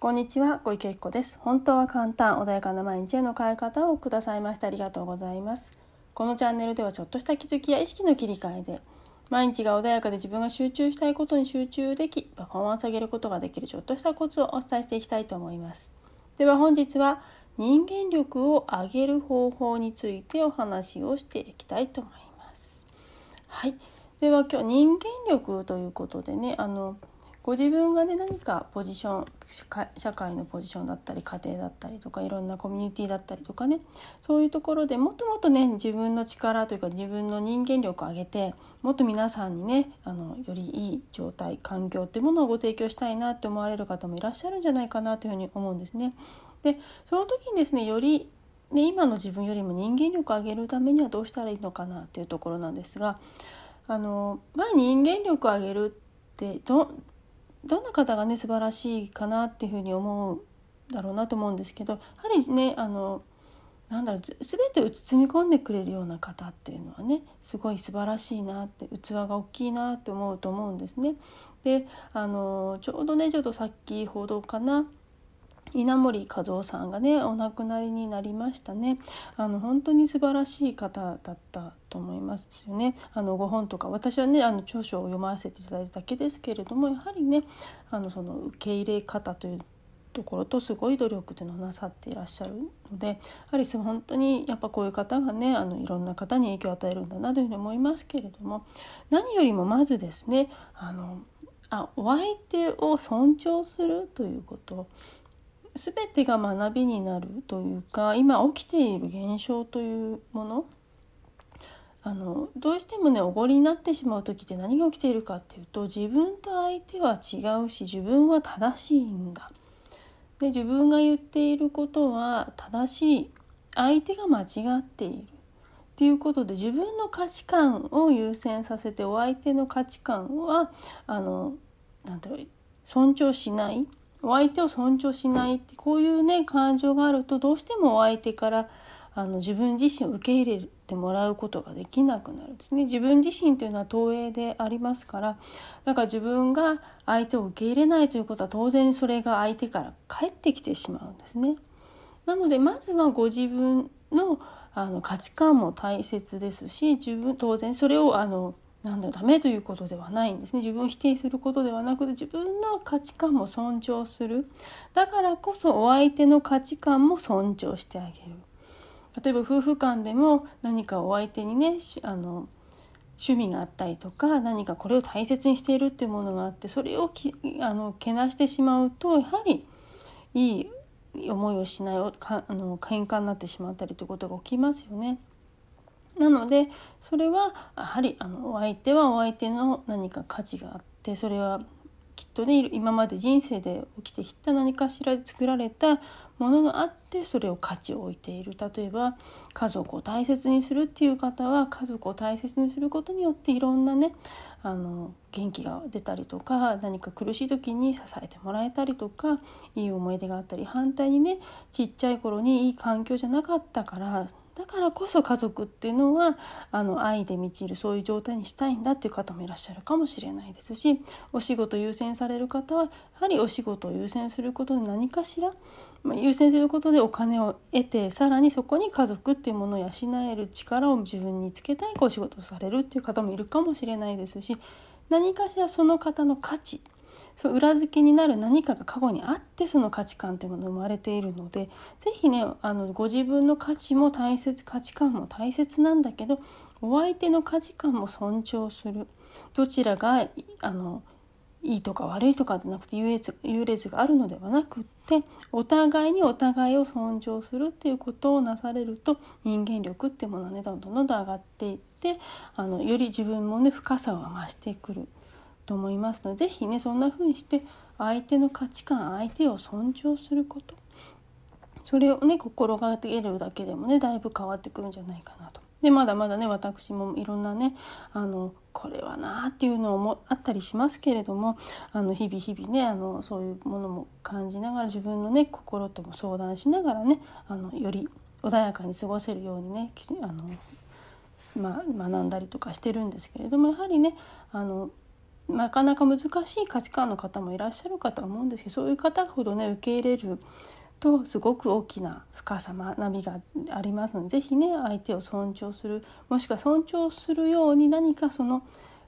こんにちは、小池子です。本当は簡単、穏やかな毎日への変え方をくださいましてありがとうございます。このチャンネルではちょっとした気づきや意識の切り替えで、毎日が穏やかで自分が集中したいことに集中でき、パフォーマンス上げることができるちょっとしたコツをお伝えしていきたいと思います。では本日は人間力を上げる方法についてお話をしていきたいと思います。はい。では今日人間力ということでね、あのご自分がね何かポジション社会のポジションだったり家庭だったりとかいろんなコミュニティだったりとかねそういうところでもっともっとね自分の力というか自分の人間力を上げてもっと皆さんにねあのよりいい状態環境っていうものをご提供したいなって思われる方もいらっしゃるんじゃないかなというふうに思うんですね。でその時にですねよりね、今の自分よりも人間力を上げるためにはどうしたらいいのかなっていうところなんですがあの、まあ、人間力を上げるってどどんな方がね素晴らしいかなっていうふうに思うだろうなと思うんですけどやはりねあのなんだろう全てを包み込んでくれるような方っていうのはねすごい素晴らしいなって器が大きいなって思うと思うんですね。であのちょうどねちょっとさっき報道かな稲森和夫さんがねお亡くなりになりましたね。あの本当に素晴らしい方だったと思いますよね。あのご本とか私はねあの著書を読ませていただいただけですけれどもやはりねあのその受け入れ方というところとすごい努力というのをなさっていらっしゃるのでやはり本当にやっぱこういう方がねあのいろんな方に影響を与えるんだなというふうに思いますけれども何よりもまずですねあのあお相手を尊重するということ全てが学びになるというか今起きている現象というものあのどうしてもねおごりになってしまう時って何が起きているかっていうと自分と相手は違うし自分は正しいんだ。で自分が言っていることは正しい相手が間違っているっていうことで自分の価値観を優先させてお相手の価値観はあのなんだろう尊重しない。お相手を尊重しないってこういうね感情があるとどうしてもお相手からあの自分自身を受け入れてもらうことができなくなるんですね自分自身というのは投影でありますからだから自分が相手を受け入れないということは当然それが相手から返ってきてしまうんですね。なのでまずはご自分のあの価値観も大切ですし自分当然それをあのなんだダメということではないんですね。自分を否定することではなくて自分の価値観も尊重する。だからこそお相手の価値観も尊重してあげる。例えば夫婦間でも何かお相手にねあの趣味があったりとか何かこれを大切にしているっていうものがあってそれをきあのけなしてしまうとやはりいい思いをしないかあの喧嘩になってしまったりということが起きますよね。なのでそれはやはりあのお相手はお相手の何か価値があってそれはきっとね今まで人生で起きてきた何かしらで作られたものがあってそれを価値を置いている。例えば家族を大切にするっていう方は家族を大切にすることによっていろんなねあの元気が出たりとか何か苦しい時に支えてもらえたりとかいい思い出があったり反対にねちっちゃい頃にいい環境じゃなかったからだからこそ家族っていうのはあの愛で満ちるそういう状態にしたいんだっていう方もいらっしゃるかもしれないですしお仕事優先される方はやはりお仕事を優先することで何かしら、ま、優先することでお金を得てさらにそこに家族っていうものを養える力を自分につけたいお仕事をされるっていう方もいるかもしれないですし何かしらその方の価値そう裏付けになる何かが過去にあってその価値観というものが生まれているので是非ねあのご自分の価値も大切価値観も大切なんだけどお相手の価値観も尊重するどちらがあのいいとか悪いとかじゃなくて優劣優劣があるのではなくってお互いにお互いを尊重するっていうことをなされると人間力っていうものはねどんどんどんどん上がっていってあのより自分もね深さを増してくる。と思いますので是非ねそんな風にして相手の価値観相手を尊重することそれをね心がけるだけでもねだいぶ変わってくるんじゃないかなと。でまだまだね私もいろんなねあのこれはなあっていうのもあったりしますけれどもあの日々日々ねあのそういうものも感じながら自分のね心とも相談しながらねあのより穏やかに過ごせるようにねあの、ま、学んだりとかしてるんですけれどもやはりねあのなかなか難しい価値観の方もいらっしゃるかと思うんですけどそういう方ほどね受け入れるとすごく大きな深さ学びがありますので是非ね相手を尊重するもしくは尊重するように何かその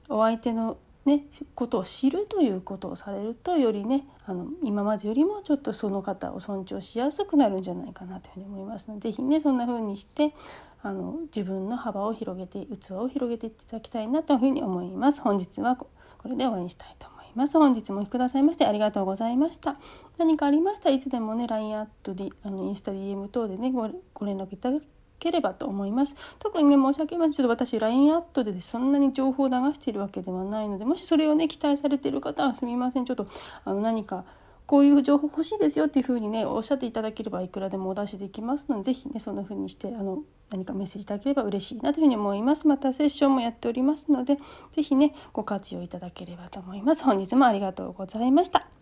お相手のね、ことを知るということをされるとよりねあの今までよりもちょっとその方を尊重しやすくなるんじゃないかなというふうに思いますので是非ねそんな風にしてあの自分の幅を広げて器を広げていただきたいなというふうに思います。本日はこれで終わりにしたいと思います。本日もお聴きくださいましてありがとうございました。何かありましたらいつでもね LINE アットであのインスタ DM 等でねごご連絡いただければと思います特にね申し訳ないちょっと私 LINE アットでそんなに情報を流しているわけではないのでもしそれをね期待されている方はすみませんちょっとあの何かこういう情報欲しいですよっていうふうにねおっしゃっていただければいくらでもお出しできますので是非ねそんな風にしてあの何かメッセージいただければ嬉しいなというふうに思います。またセッションもやっておりますので是非ねご活用いただければと思います。本日もありがとうございました。